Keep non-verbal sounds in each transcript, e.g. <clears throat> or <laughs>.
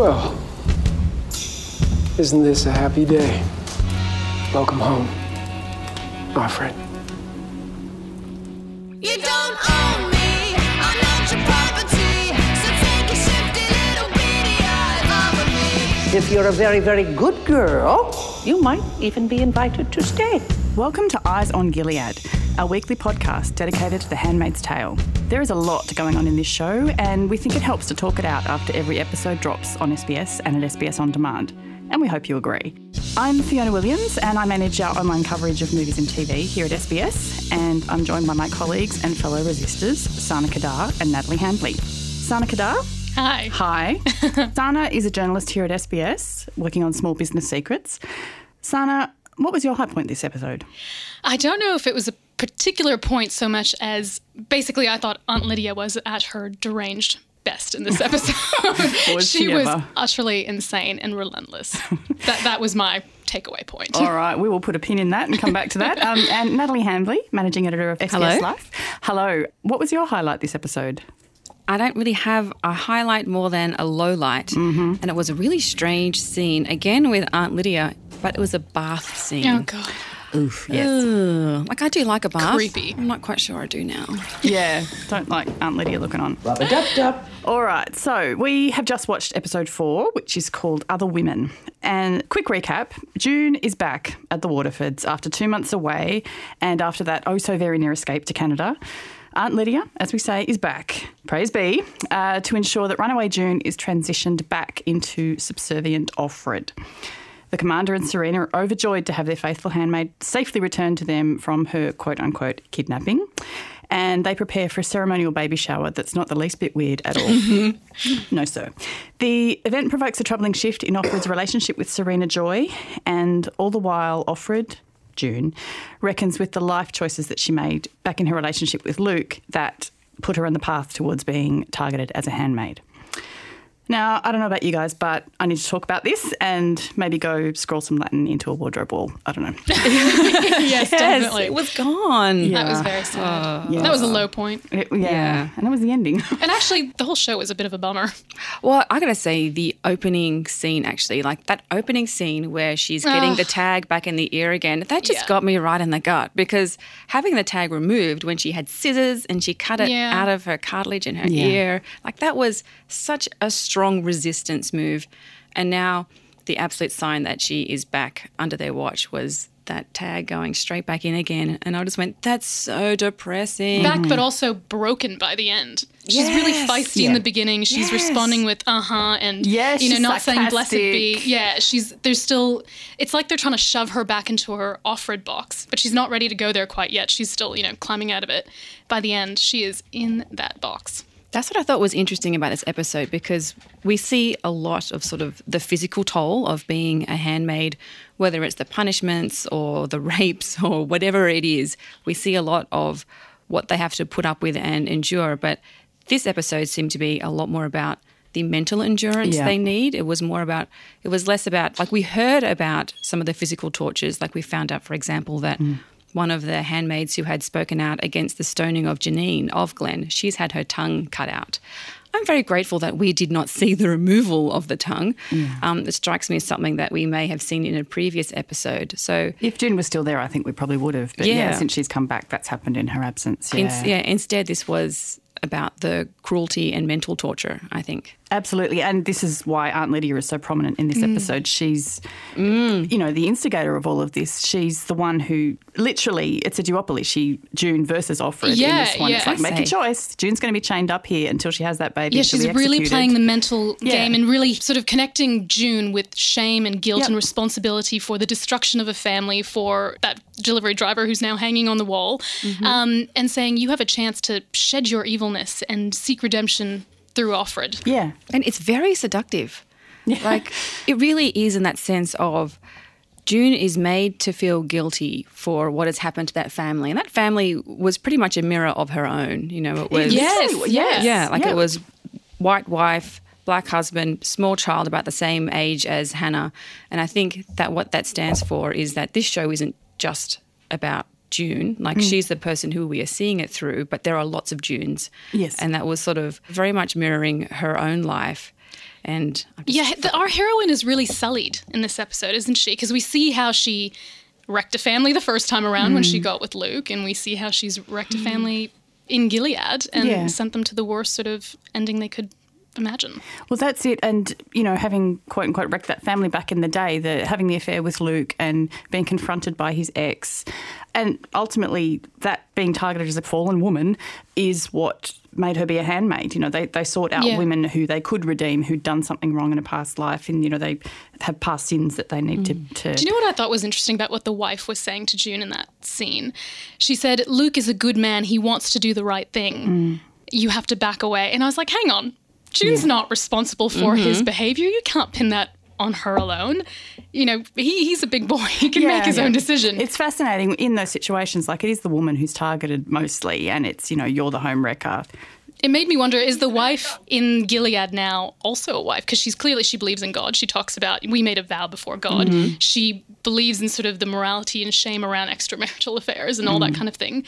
Well, isn't this a happy day? Welcome home, my friend. You don't own me, I'm not your property. So take a shifty little beady eye over me. If you're a very, very good girl, you might even be invited to stay. Welcome to Eyes on Gilead, our weekly podcast dedicated to The Handmaid's Tale. There is a lot going on in this show, and we think it helps to talk it out after every episode drops on SBS and at SBS On Demand. And we hope you agree. I'm Fiona Williams, and I manage our online coverage of movies and TV here at SBS. And I'm joined by my colleagues and fellow resistors, Sana Qadar and Natalie Handley. Sana Qadar, Hi. Hi. <laughs> Sana is a journalist here at SBS, working on small business secrets. Sana, what was your high point this episode? I don't know if it was a particular point so much as basically I thought Aunt Lydia was at her deranged best in this <laughs> episode. Was she she was ever? utterly insane and relentless. <laughs> that that was my takeaway point. All right, we will put a pin in that and come back to that. <laughs> Um, and Natalie Handley, managing editor of SBS Hello. Life. Hello. What was your highlight this episode? I don't really have a highlight more than a low light. Mm-hmm. And it was a really strange scene, again with Aunt Lydia, but it was a bath scene. Oh god. Oof, yes. Ugh. Like, I do like a bath. Creepy. I'm not quite sure I do now. <laughs> Yeah, don't like Aunt Lydia looking on. All right, so we have just watched episode four, which is called Other Women. And quick recap June is back at the Waterfords after two months away, and after that oh so very near escape to Canada. Aunt Lydia, as we say, is back, praise be, uh, to ensure that runaway June is transitioned back into subservient Offred. The commander and Serena are overjoyed to have their faithful handmaid safely returned to them from her quote unquote kidnapping. And they prepare for a ceremonial baby shower that's not the least bit weird at all. <laughs> no, sir. The event provokes a troubling shift in Offred's relationship with Serena Joy, and all the while, Offred, June, reckons with the life choices that she made back in her relationship with Luke that put her on the path towards being targeted as a handmaid. Now, I don't know about you guys, but I need to talk about this and maybe go scroll some Latin into a wardrobe wall. I don't know. <laughs> yes, definitely. It was gone. that was very sad. Yeah. That was a low point. It- yeah. Yeah. and that was the ending. <laughs> And actually the whole show was a bit of a bummer. Well, I gotta say, the opening scene actually, like that opening scene where she's getting the tag back in the ear again, that just Yeah. got me right in the gut because having the tag removed when she had scissors and she cut it Yeah. out of her cartilage in her Yeah. ear, like that was such a strong resistance move. And now the absolute sign that she is back under their watch was that tag going straight back in again. And I just went, that's so depressing. Back but also broken by the end. She's really Yes. feisty in the beginning. She's responding with uh-huh and Yeah, you know she's not saying blessed be. Yeah, she's there's still it's like they're trying to shove her back into her Offred box, but she's not ready to go there quite yet. She's still, you know, climbing out of it. By the end, she is in that box. That's what I thought was interesting about this episode because we see a lot of sort of the physical toll of being a handmaid, whether it's the punishments or the <laughs> rapes or whatever it is. We see a lot of what they have to put up with and endure. But this episode seemed to be a lot more about the mental endurance Yeah. they need. It was more about, it was less about, like we heard about some of the physical tortures. Like we found out, for example, that mm. One of the handmaids who had spoken out against the stoning of Janine, of Glenn, she's had her tongue cut out. I'm very grateful that we did not see the removal of the tongue. Um, it strikes me as something that we may have seen in a previous episode. So, If June was still there, I think we probably would have. But yeah, Yeah. since she's come back, that's happened in her absence. Yeah. ins- yeah, instead, this was about the cruelty and mental torture, I think. Absolutely. And this is why Aunt Lydia is so prominent in this Mm. episode. She's, you know, the instigator of all of this. She's the one who literally, it's a duopoly. She, June versus Offred in Yeah, this one. It's yeah. like, make a choice. June's going to be chained up here until she has that baby. Yeah, she's really playing the mental Yeah. game and really sort of connecting June with shame and guilt Yep. and responsibility for the destruction of a family, for that delivery driver who's now hanging on the wall, Mm-hmm. um, and saying, You have a chance to shed your evilness and seek redemption through Offred. Yeah. And it's very seductive. Like, it really is in that sense of June is made to feel guilty for what has happened to that family. And that family was pretty much a mirror of her own. You know, it was. Yes, yes. Yeah, like Yeah. it was white wife, black husband, small child about the same age as Hannah. And I think that what that stands for is that this show isn't just about June. Like Mm. she's the person who we are seeing it through, but there are lots of Junes. Yes. And that was sort of very much mirroring her own life. And just- Yeah, the, our heroine is really sullied in this episode, isn't she? Because we see how she wrecked a family the first time around when she Mm. got with Luke, and we see how she's wrecked a family in Gilead and Yeah. sent them to the worst sort of ending they could imagine. Well, that's it. And, you know, having quote unquote wrecked that family back in the day, the having the affair with Luke and being confronted by his ex, and ultimately that being targeted as a fallen woman is what made her be a handmaid. You know, they, they sought out Yeah. women who they could redeem, who'd done something wrong in a past life, and, you know, they have past sins that they need to, mm. to. Do you know what I thought was interesting about what the wife was saying to June in that scene? She said, Luke is a good man. He wants to do the right thing. Mm. You have to back away. And I was like, hang on. June's hmm. not responsible for his mm-hmm. behavior. You can't pin that on her alone. You know, he, he's a big boy. <laughs> He can make his yeah. own decision. It's fascinating in those situations. Like it is the woman who's targeted mostly, and it's you know you're the home wrecker. It made me wonder: Is the wife in Gilead now also a wife? Because she's clearly she believes in God. She talks about we made a vow before God. Mm-hmm. She believes in sort of the morality and shame around extramarital <laughs> affairs and all Mm. that kind of thing.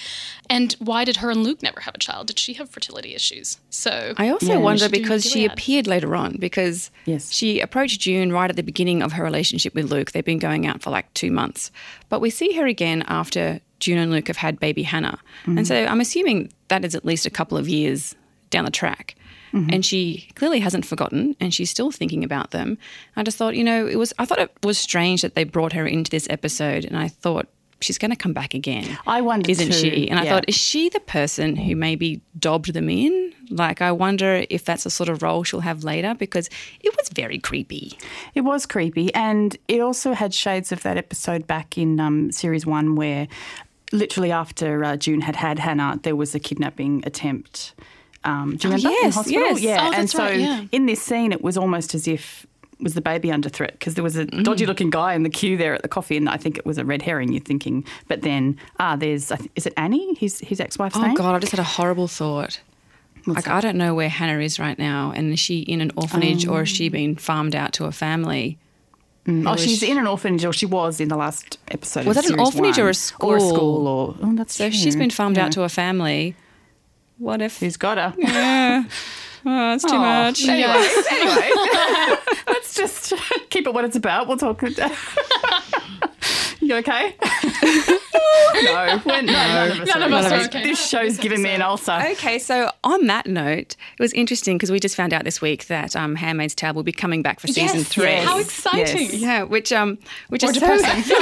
And why did her and Luke never have a child? Did she have fertility issues? So I also Yeah. wonder She because she appeared later on because Yes. she approached June right at the beginning of her relationship with Luke. They've been going out for like two months. But we see her again after June and Luke have had baby Hannah. And so I'm assuming that is at least a couple of years down the track. And she clearly hasn't forgotten and she's still thinking about them. I just thought, you know, it was I thought it was strange that they brought her into this episode and I thought she's going to come back again. I wondered isn't too, she? And I thought, is she the person who maybe dobbed them in? Like, I wonder if that's a sort of role she'll have later because it was very creepy. It was creepy, and it also had shades of that episode back in um, series one where, literally after uh, June had had Hannah, there was a kidnapping attempt. Um, do you Oh, remember? in hospital? yes. Yeah, Oh, and so right, yeah. in this scene, it was almost as if was the baby under threat because there was a Mm. dodgy looking guy in the queue there at the coffee, and I think it was a red herring. You're thinking, but then ah, there's th- is it Annie? His his ex wife's Oh, name. God, I just had a horrible thought. like, I don't know where Hannah is right now. And is she in an orphanage or is she being farmed out to a family? Oh, she's she- in an orphanage, or she was in the last episode. Was that an orphanage or a school? Or a school, or oh, that's So true. she's been farmed Yeah. out to a family. What if? he's got her? Yeah. Oh, that's too Oh, much. Anyway, anyway, <laughs> let's just keep it what it's about. We'll talk. you okay? no, we're, no, none of us, None are of us okay. are okay. This show's giving me an ulcer. Okay, so on that note, it was interesting because we just found out this week that um, *Handmaid's Tale* will be coming back for season Yes, three. yes. How exciting! Yes. Yeah, which um, which Or is depressing. <laughs> So,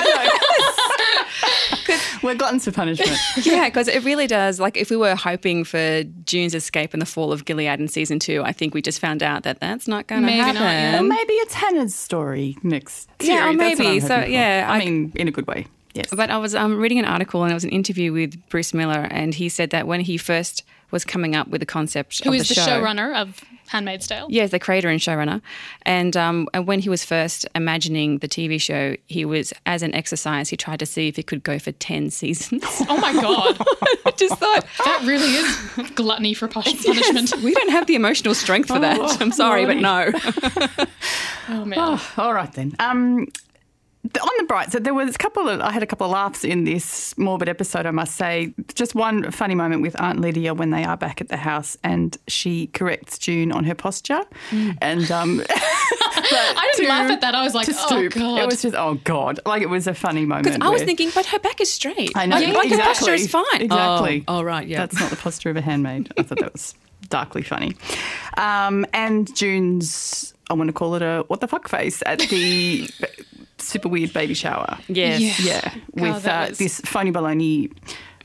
<laughs> We're gluttons for punishment. <laughs> yeah, because it really does. Like, if we were hoping for June's escape and the fall of Gilead in season two, I think we just found out that that's not going to not, happen. yeah. Well, maybe it's Hannah's story next. Yeah, series. That's maybe. So, for. yeah, I, I- mean, in a good way. Yes. But I was um, reading an article and it was an interview with Bruce Miller, and he said that when he first was coming up with the concept Who of is the, show, showrunner of *Handmaid's Tale*? Yes, the creator and showrunner. And, um, and when he was first imagining the TV show, he was, as an exercise, he tried to see if he could go for 10 seasons. <laughs> Oh my god, <laughs> I just thought, that really is gluttony for punish- punishment. we don't have the emotional strength for that. I'm sorry, but no. <laughs> Oh man. Oh, all right then. Um, the- on the bright side, there was a couple of. I had a couple of laughs in this morbid episode. I must say, just one funny moment with Aunt Lydia when they are back at the house, and she corrects June on her posture, and um, <laughs> <laughs> I didn't laugh at that. I was like, to oh god. It was just oh god, like it was a funny moment. Because I was where- thinking, but her back is straight. I know Like, like her posture is fine. Exactly. Oh, oh, right, yeah. That's not the posture of a handmaid. I thought that was darkly funny. Um, and June's, I want to call it a what the fuck face at the super weird baby shower. Yes. Yeah. Yeah, with uh, was- this phony baloney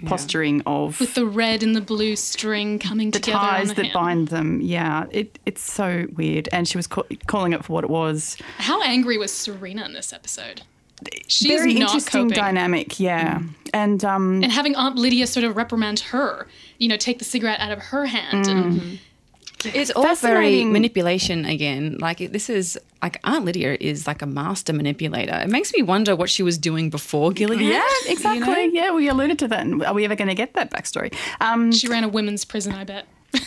posturing of with the red and the blue string coming the together. on ties the that hand. bind them. Yeah, it, it's so weird. And she was ca- calling it for what it was. How angry was Serena in this episode? She's very not interesting coping. dynamic. Yeah, and um, and having Aunt Lydia sort of reprimand her, you know, take the cigarette out of her hand. And It's all very manipulation again. Like this is like Aunt Lydia is like a master manipulator. It makes me wonder what she was doing before Gilead. yeah, <laughs> you exactly. know? Yeah, we alluded to that. Are we ever going to get that backstory? Um, she ran a women's prison, I bet. <laughs>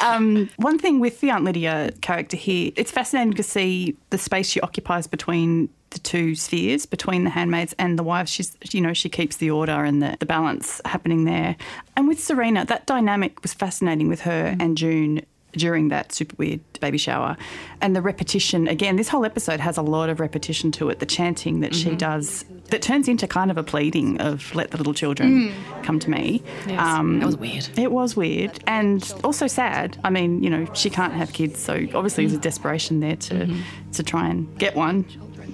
Um, one thing with the Aunt Lydia character here, it's fascinating to see the space she occupies between the two spheres, between the handmaids and the wives. She's, you know, she keeps the order and the, the balance happening there. And with Serena, that dynamic was fascinating with her and June during that super weird baby shower. And the repetition, again, this whole episode has a lot of repetition to it. The chanting that she mm-hmm. does, that turns into kind of a pleading of let the little children mm. come to me. Um, that was weird. It was weird and also sad. I mean, you know, she can't have kids, so obviously there's a desperation there to mm-hmm. to try and get one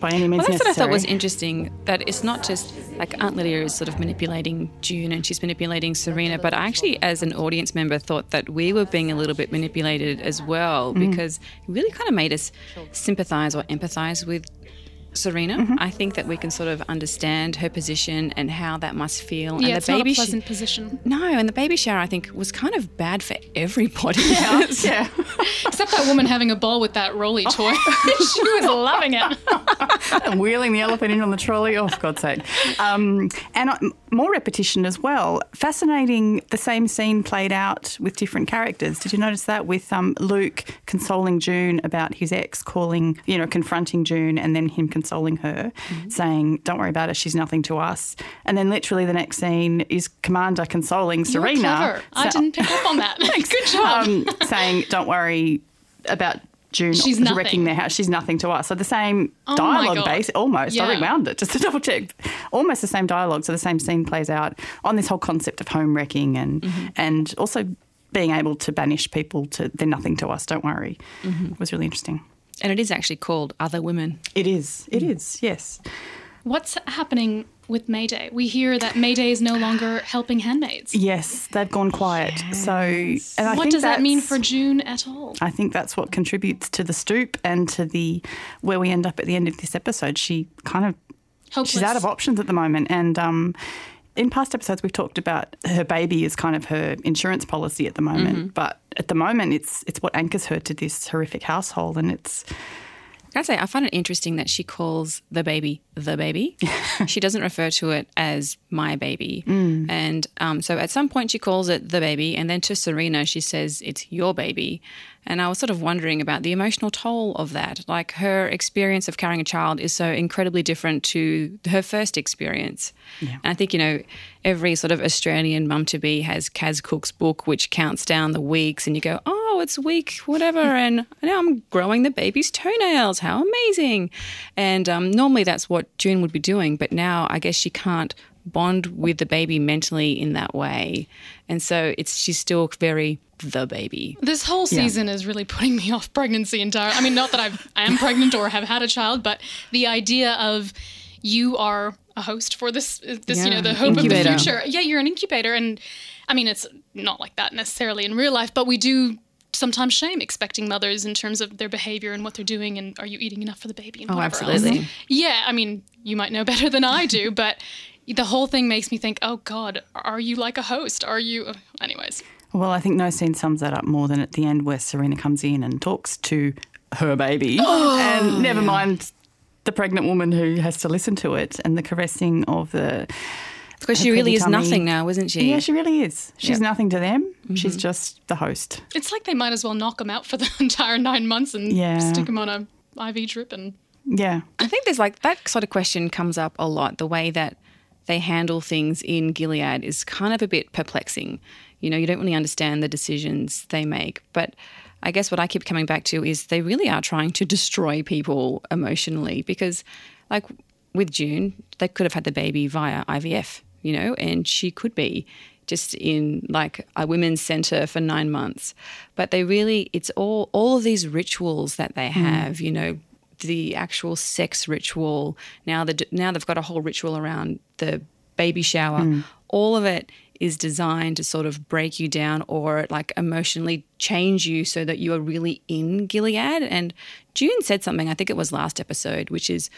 by any means Well, that's what I thought was interesting. That it's not just like Aunt Lydia is sort of manipulating June and she's manipulating Serena, but I actually, as an audience member, thought that we were being a little bit manipulated as well Mm. because it really kind of made us sympathise or empathise with Serena. Mm-hmm. I think that we can sort of understand her position and how that must feel. Yeah, and it's the not baby a sh- pleasant position. no, and the baby shower I think was kind of bad for everybody. yeah. <laughs> Except that woman having a ball with that Rolly toy. <laughs> she was loving it. and <laughs> wheeling the elephant in on the trolley. Oh, for God's sake. Um, and uh, more repetition as well. Fascinating, the same scene played out with different characters. Did you notice that with um, Luke consoling June about his ex, calling, you know, confronting June, and then him consoling her, saying, Don't worry about it, she's nothing to us. And then literally the next scene is Commander consoling Serena. clever. I didn't pick up on that. <laughs> Good job. um, saying, "Don't worry about June She's wrecking their house. She's nothing to us." So the same Oh dialogue base, almost. I rewound it just to <laughs> double check. Almost the same dialogue. So the same scene plays out on this whole concept of home wrecking and Mm-hmm. and also being able to banish people to they're nothing to us. Don't worry. Mm-hmm. It was really interesting. and it is actually called Other Women. It is. It Mm. is. Yes. What's happening with Mayday? We hear that Mayday is no longer helping handmaids. Yes, they've gone quiet. So, and I what does that mean for June at all? I think that's what contributes to the stoop and to the where we end up at the end of this episode. She kind of Hopeless. she's out of options at the moment, and um, in past episodes we've talked about her baby is kind of her insurance policy at the moment, but at the moment it's it's what anchors her to this horrific household, and it's Can I say, I find it interesting that she calls the baby the baby. <laughs> she doesn't refer to it as my baby. And um, so at some point she calls it the baby. And then to Serena, she says it's your baby. And I was sort of wondering about the emotional toll of that. Like her experience of carrying a child is so incredibly different to her first experience. And I think, you know, every sort of Australian mum to be has Kaz Cooke's book, which counts down the weeks, and you go, oh, it's week, whatever. <laughs> and now I'm growing the baby's toenails. How amazing. And um, normally that's what June would be doing. But now I guess she can't bond with the baby mentally in that way. And so it's she's still very the baby. This whole season is really putting me <laughs> off pregnancy entirely. I mean, not that I've, I am pregnant or have had a child, but the idea of you are a host for this, this you know, the hope incubator. of the future. Yeah, you're an incubator, and I mean, it's not like that necessarily in real life, but we do sometimes shame expecting mothers in terms of their behavior and what they're doing, and are you eating enough for the baby? And Oh, whatever absolutely. Else. Yeah, I mean, you might know better than I do, but. The whole thing makes me think, oh God, are you like a host? Are you. Anyways. well, I think no scene sums that up more than at the end where Serena comes in and talks to her baby, <gasps> oh, and never mind the pregnant woman who has to listen to it and the caressing of the Because she really is tummy. nothing now, isn't she? Yeah, she really is. She's Yep. nothing to them. Mm-hmm. She's just the host. It's like they might as well knock him out for the <laughs> entire nine months and Yeah. stick him on a IV drip and Yeah. I think there's like that sort of question comes up a lot. The way that they handle things in Gilead is kind of a bit perplexing. You know, you don't really understand the decisions they make. But I guess what I keep coming back to is they really are trying to destroy people emotionally because, like with June, they could have had the baby via IVF, you know, and she could be just in like a women's center for nine months. But they really, it's all all of these rituals that they mm. have, you know, the actual sex ritual. Now the now they've got a whole ritual around the baby shower. All of it is designed to sort of break you down or like emotionally change you so that you are really in Gilead. And June said something, I think it was last episode, which is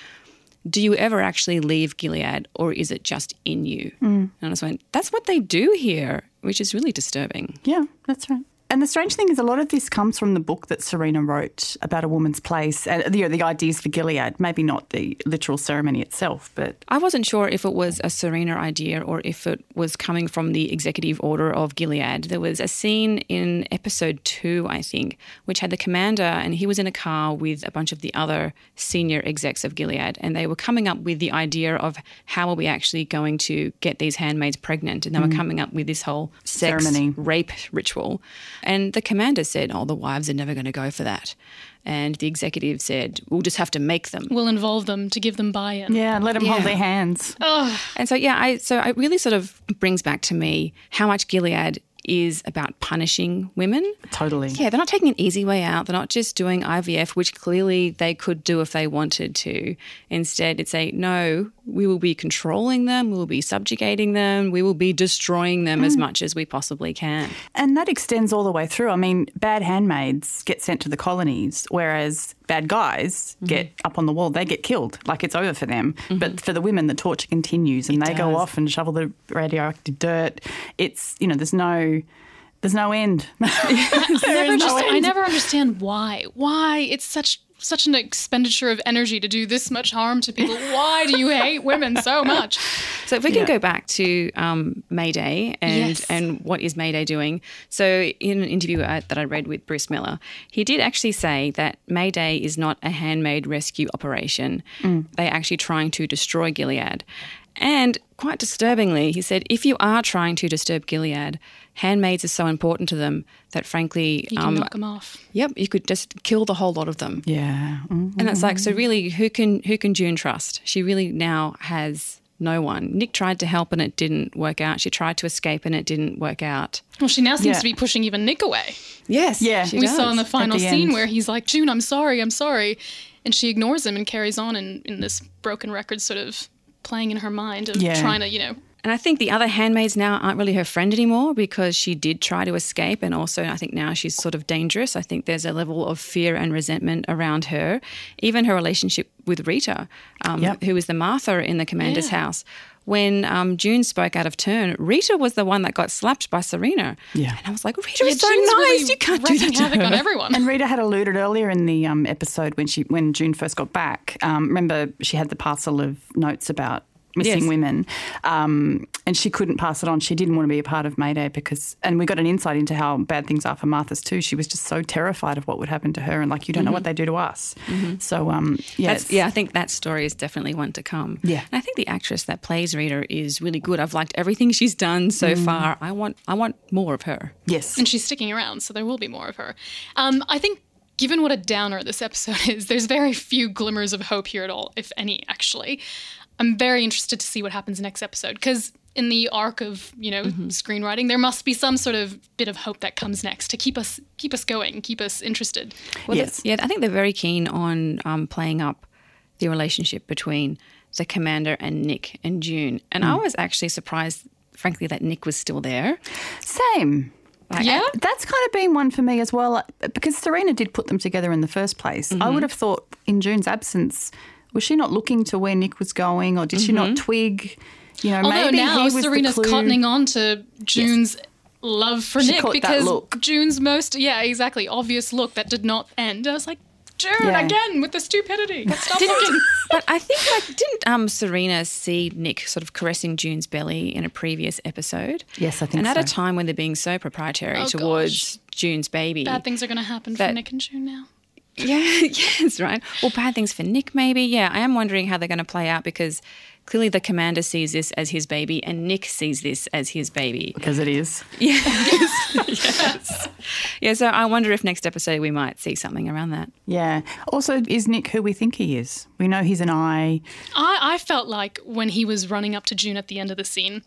do you ever actually leave Gilead or is it just in you? Mm. And I just went, that's what they do here, which is really disturbing. Yeah, that's right. And the strange thing is, a lot of this comes from the book that Serena wrote about a woman's place, and you know, the ideas for Gilead. Maybe not the literal ceremony itself, but I wasn't sure if it was a Serena idea or if it was coming from the executive order of Gilead. There was a scene in episode two, I think, which had the commander, and he was in a car with a bunch of the other senior execs of Gilead, and they were coming up with the idea of how are we actually going to get these handmaids pregnant, and they were Mm. coming up with this whole sex Ceremony. rape ritual. And the commander said, "Oh, the wives are never going to go for that." And the executive said, "We'll just have to make them." We'll involve them to give them buy-in. yeah, let them hold Yeah. their hands. Oh, And so, yeah, I, so it really sort of brings back to me how much Gilead is about punishing women. Totally. Yeah, they're not taking an easy way out. They're not just doing IVF, which clearly they could do if they wanted to. Instead, it's a no, we will be controlling them, we will be subjugating them, we will be destroying them as mm. much as we possibly can. And that extends all the way through. I mean, bad handmaids get sent to the colonies, whereas bad guys mm-hmm. get up on the wall. They get killed. Like it's over for them. Mm-hmm. But for the women, the torture continues and they go off and shovel the radioactive dirt. It's, you know, there's no. There's no end. <laughs> I There never, no just, I never understand why. Why it's such such an expenditure of energy to do this much harm to people. <laughs> Why do you hate women so much? So if we can Yeah. go back to um, Mayday and Yes. and what is Mayday doing? So in an interview that I read with Bruce Miller, he did actually say that Mayday is not a handmaid rescue operation. They're actually trying to destroy Gilead. And quite disturbingly, he said, if you are trying to disturb Gilead, handmaids are so important to them that frankly, You can um, knock them off. yep, you could just kill the whole lot of them. Yeah. Mm. And that's like, so really, who can who can June trust? She really now has no one. Nick tried to help and it didn't work out. She tried to escape and it didn't work out. Well, she now seems Yeah. to be pushing even Nick away. Yes, Yeah. she we does. saw in the final the scene end. where he's like, June, I'm sorry, I'm sorry. And she ignores him and carries on in, in this broken record sort of playing in her mind of Yeah. trying to, you know, And I think the other handmaids now aren't really her friend anymore because she did try to escape. And also, I think now she's sort of dangerous. I think there's a level of fear and resentment around her. Even her relationship with Rita, um, Yep. who was the Martha in the commander's Yeah. house. When um, June spoke out of turn, Rita was the one that got slapped by Serena. Yeah. And I was like, Rita Yeah, is so June's nice. really you can't do wreaking that to havoc her. on everyone. And Rita had alluded earlier in the um, episode when she when June first got back. Um, remember, she had the parcel of notes about missing Yes. women, um, and she couldn't pass it on. She didn't want to be a part of Mayday because, and we got an insight into how bad things are for Martha's too. She was just so terrified of what would happen to her, and like you don't know what they do to us. So, um, yeah, That's, yeah, I think that story is definitely one to come. Yeah. and I think the actress that plays Rita is really good. I've liked everything she's done so Mm. far. I want, I want more of her. yes, and she's sticking around, so there will be more of her. Um, I think, given what a downer this episode <laughs> is, there's very few glimmers of hope here at all, if any, actually. I'm very interested to see what happens next episode because in the arc of you know screenwriting, there must be some sort of bit of hope that comes next to keep us keep us going, keep us interested. Well, Yes. yeah, I think they're very keen on um, playing up the relationship between the commander and Nick and June. And Mm. I was actually surprised, frankly, that Nick was still there. same. Yeah? And That's kind of been one for me as well, because Serena did put them together in the first place. I would have thought in June's absence, was she not looking to where Nick was going, or did she not twig? You know, Although maybe now he was Serena's the clue. cottoning on to June's love for She Nick caught that because look. June's most yeah exactly obvious look that did not end. I was like, June Yeah. again with the stupidity. Stop <laughs> looking. <laughs> but I think like didn't um, Serena see Nick sort of caressing June's belly in a previous episode? Yes, I think so. And at a time when they're being so proprietary Oh, towards June's baby. Bad things are going to happen for Nick and June now. Yeah, <laughs> yes, right. Or bad things for Nick, maybe. Yeah, I am wondering how they're going to play out because clearly the commander sees this as his baby and Nick sees this as his baby. because it is. <laughs> yes. <laughs> Yes. Yeah, so I wonder if next episode we might see something around that. Yeah. Also, is Nick who we think he is? We know he's an eye. I, I felt like when he was running up to June at the end of the scene,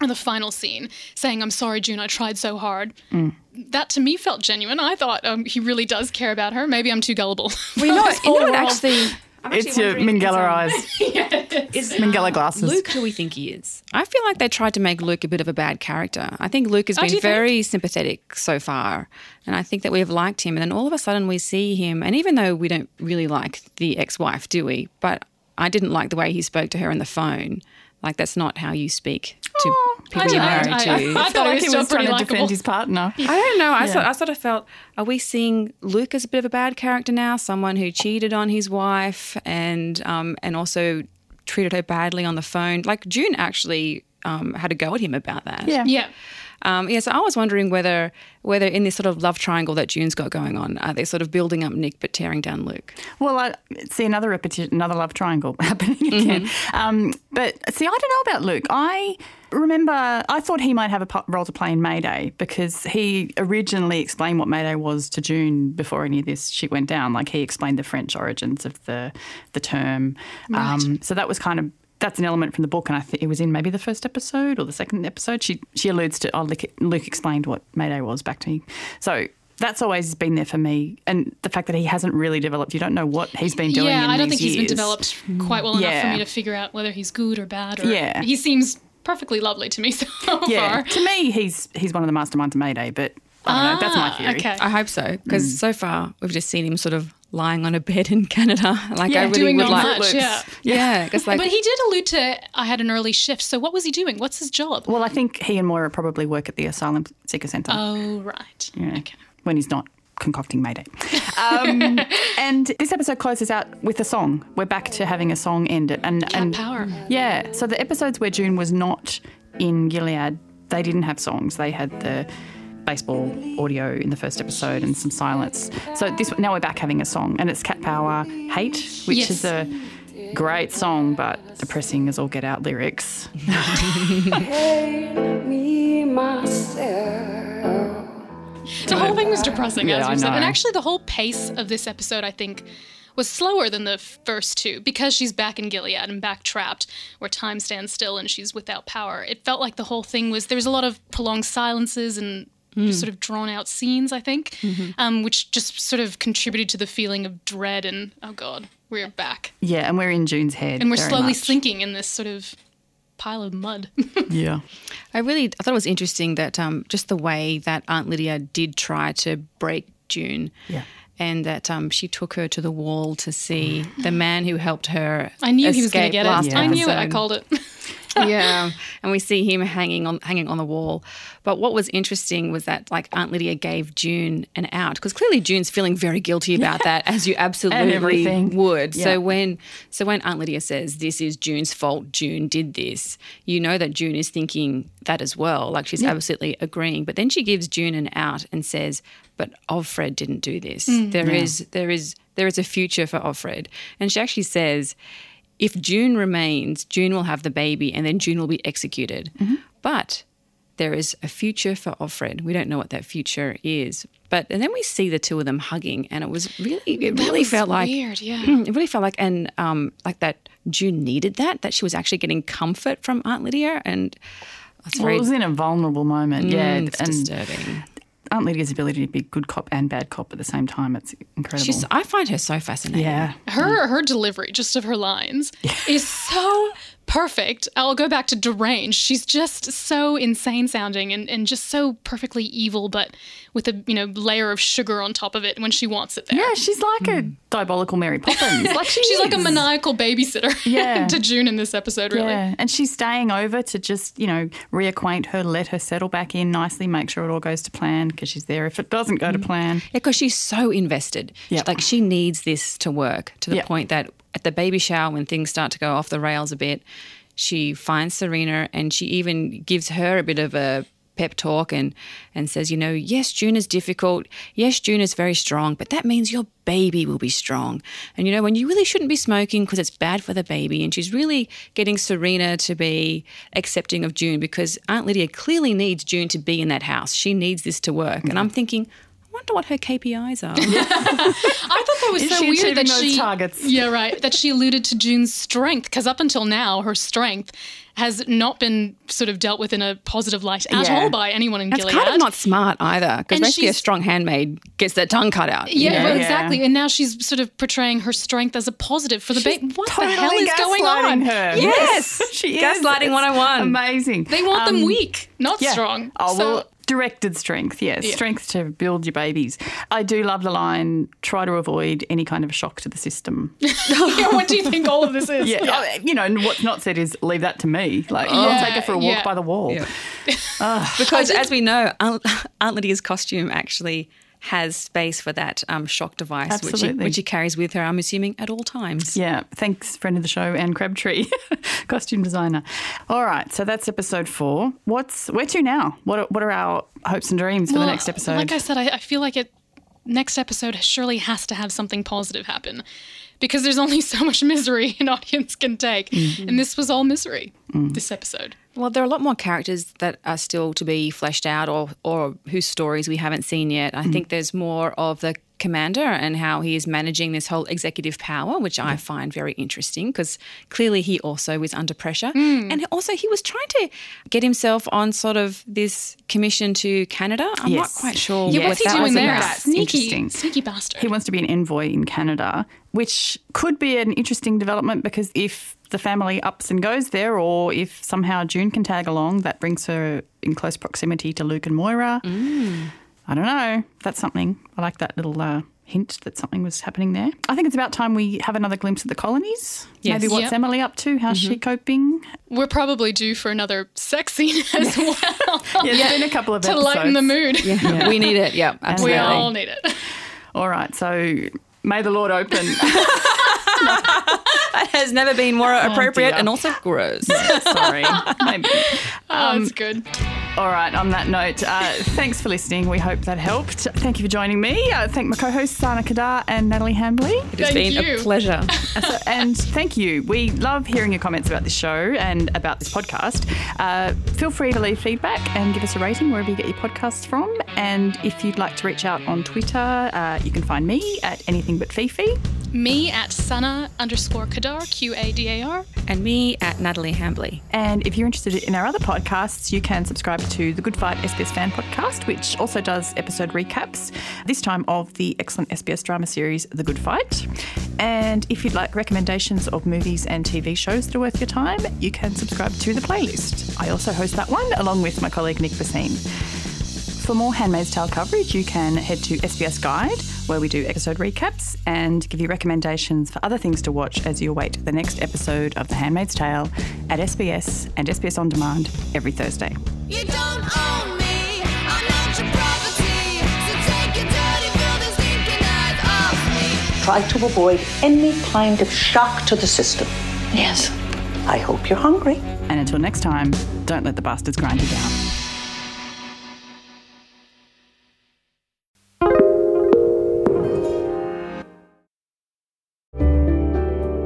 or the final scene, saying, I'm sorry, June, I tried so hard. Mm. That to me felt genuine. I thought um, he really does care about her. Maybe I'm too gullible. We know, This you know what actually. I'm actually It's your wondering if it's, Minghella um. <laughs> Is Minghella glasses. Luke who we think he is? I feel like they tried to make Luke a bit of a bad character. I think Luke has Oh, do been you think? very sympathetic so far. And I think that we've liked him. And then all of a sudden we see him. And even though we don't really like the ex wife, do we? But I didn't like the way he spoke to her on the phone. Like that's not how you speak to people I you're married I, to. I, I thought felt he like was he was trying pretty to defend his partner. I don't know. I, Yeah. sort, I sort of felt, are we seeing Luke as a bit of a bad character now? Someone who cheated on his wife and um, and also treated her badly on the phone. Like June actually um, had a go at him about that. Yeah. Yeah. Um, yeah, so I was wondering whether whether in this sort of love triangle that June's got going on, are they sort of building up Nick but tearing down Luke? Well, I see another repetition, another love triangle <laughs> happening again. Um, but see, I don't know about Luke. I remember I thought he might have a role to play in Mayday because he originally explained what Mayday was to June before any of this shit went down. Like he explained the French origins of the the term. Um, so that was kind of. That's an element from the book, and I think it was in maybe the first episode or the second episode. She she alludes to oh, Luke, Luke explained what Mayday was back to me. So that's always been there for me, and the fact that he hasn't really developed. You don't know what he's been doing. yeah, in I don't these think he's been developed quite well enough for me to figure out whether he's good or bad. Or Yeah. he seems perfectly lovely to me <laughs> so Yeah, far. to me, he's he's one of the masterminds of Mayday, but I don't know. That's my Ah, theory. okay. I hope so, because so far we've just seen him sort of lying on a bed in Canada. <laughs> Like Yeah, I really doing would not like, much, yeah. yeah, because like but he did allude to I had an early shift. So what was he doing? What's his job? Well, I think he and Moira probably work at the Asylum Seeker Centre. Oh, right. Yeah, Okay. when he's not concocting Mayday. <laughs> Um, and this episode closes out with a song. We're back to having a song end it, and Cat and power. yeah. So the episodes where June was not in Gilead, they didn't have songs. They had the baseball audio in the first episode and some silence. So this now we're back having a song, and it's Cat Power Hate, which Yes. is a great song, but depressing as all get out lyrics. me. <laughs> The whole thing was depressing, Yeah, as you said. And actually, the whole pace of this episode, I think, was slower than the first two because she's back in Gilead and back trapped where time stands still and she's without power. It felt like the whole thing was there was a lot of prolonged silences and Hmm. sort of drawn out scenes, I think, Mm-hmm. um, which just sort of contributed to the feeling of dread and, oh God, we're back. Yeah, and we're in June's head. And we're very slowly much. sinking in this sort of pile of mud. <laughs> Yeah. I really I thought it was interesting that um, just the way that Aunt Lydia did try to break June. Yeah. And that um, she took her to the wall to see the man who helped her. I knew he was going to get it. last I knew it. I called it. <laughs> <laughs> yeah, and we see him hanging on hanging on the wall. But what was interesting was that like Aunt Lydia gave June an out because clearly June's feeling very guilty about that, as you <laughs> absolutely would. Yeah. So when so when Aunt Lydia says this is June's fault, June did this, you know that June is thinking that as well. Like she's absolutely agreeing. But then she gives June an out and says, "But Offred didn't do this. Mm. There is there is there is a future for Offred," and she actually says if June remains, June will have the baby and then June will be executed. But there is a future for Offred. We don't know what that future is. But and then we see the two of them hugging and it was really it really felt like weird, yeah. <clears throat> it really felt like and um like that June needed that, that she was actually getting comfort from Aunt Lydia and Well, very it was in a vulnerable moment. yeah. Mm, it's and disturbing. Aunt Lydia's ability to be good cop and bad cop at the same time, it's incredible. She's I find her so fascinating. yeah. her her delivery just of her lines is so perfect i'll go back to deranged she's just so insane sounding and, and just so perfectly evil but with a you know layer of sugar on top of it when she wants it there Yeah, she's like a hmm. diabolical Mary Poppins. <laughs> Like she she's like a maniacal babysitter <laughs> Yeah. to june in this episode really Yeah, and she's staying over to just, you know, reacquaint her, let her settle back in nicely, make sure it all goes to plan because she's there if it doesn't go to hmm. plan. Yeah, because she's so invested. Yep. Like she needs this to work to the Yep. point that at the baby shower, when things start to go off the rails a bit, she finds Serena and she even gives her a bit of a pep talk and and says, you know, yes, June is difficult. Yes, June is very strong, but that means your baby will be strong. And you know, when you really shouldn't be smoking because it's bad for the baby. And she's really getting Serena to be accepting of June because Aunt Lydia clearly needs June to be in that house. She needs this to work. And I'm thinking, wonder what her KPIs are. <laughs> i thought that was Is so she weird that she targets? yeah right that she alluded to june's strength because up until now her strength has not been sort of dealt with in a positive light at Yeah. all by anyone in That's gilead kind of not smart either, because And basically a strong handmaid gets their tongue cut out. you Yeah, know? well, Yeah. exactly. And now she's sort of portraying her strength as a positive for the baby. What Totally the hell is going gaslighting on? Her. Yes. she is. Gaslighting It's 101. Amazing. They want them Um, weak, not yeah. strong. Oh So- well, Directed strength, yes. Yeah. Strength to build your babies. I do love the line try to avoid any kind of shock to the system. <laughs> yeah, what do you think all of this is? Yeah. oh, you know, and what's not said is leave that to me. Like, I'll take her for a walk yeah. by the wall. <laughs> Because as we know, Aunt, Aunt Lydia's costume actually has space for that um, shock device, which she, which he carries with her, I'm assuming, at all times. Yeah, thanks, friend of the show, Anne Crabtree, <laughs> costume designer. All right, so that's episode four. What's where to now? What are, what are our hopes and dreams for the next episode? Like I said, I, I feel like it. Next episode surely has to have something positive happen, because there's only <laughs> so much misery an audience can take, Mm-hmm. and this was all misery. Mm. This episode. Well, there are a lot more characters that are still to be fleshed out or, or whose stories we haven't seen yet. I think mm. there's more of the commander and how he is managing this whole executive power, which I find very interesting because clearly he also was under pressure. Mm. And also, he was trying to get himself on sort of this commission to Canada. I'm Yes. not quite sure. Yeah, what what's he that doing was there? about. Sneaky, interesting. sneaky bastard. He wants to be an envoy in Canada, which could be an interesting development because if the family ups and goes there, or if somehow June can tag along, that brings her in close proximity to Luke and Moira. I don't know. That's something. I like that little uh, hint that something was happening there. I think it's about time we have another glimpse of the colonies. Yes. Maybe what's Yep. Emily up to? How's she coping? We're probably due for another sex scene <laughs> as well. <laughs> Yeah, it's been a couple of to episodes. lighten the mood. Yeah. we need it. Yeah, We all need it. All right. So may the Lord open. <laughs> that <laughs> has never been more appropriate dear. and also gross. Sorry. <laughs> Maybe. Oh, that's good. All right, on that note, uh, thanks for listening. We hope that helped. Thank you for joining me. Uh, thank my co hosts, Sana Qadar and Natalie Hambley. It has Thank been you. a pleasure. <laughs> So- and thank you. We love hearing your comments about this show and about this podcast. Uh, feel free to leave feedback and give us a rating wherever you get your podcasts from. And if you'd like to reach out on Twitter, uh, you can find me at anything but Fifi. Me at Sana underscore Qadar, Q A D A R. And me at Natalie Hambley. And if you're interested in our other podcasts, you can subscribe to the Good Fight SBS Fan Podcast, which also does episode recaps, this time of the excellent SBS drama series The Good Fight. And if you'd like recommendations of movies and TV shows that are worth your time, you can subscribe to the playlist. I also host that one along with my colleague Nick Bassine. For more Handmaid's Tale coverage, you can head to SBS Guide, where we do episode recaps and give you recommendations for other things to watch as you await the next episode of The Handmaid's Tale at SBS and SBS On Demand every Thursday. You don't own me, I'm not your property. So take your dirty, filthy, stinking eyes off me. Try to avoid any kind of shock to the system. Yes. I hope you're hungry. And until next time, don't let the bastards grind you down.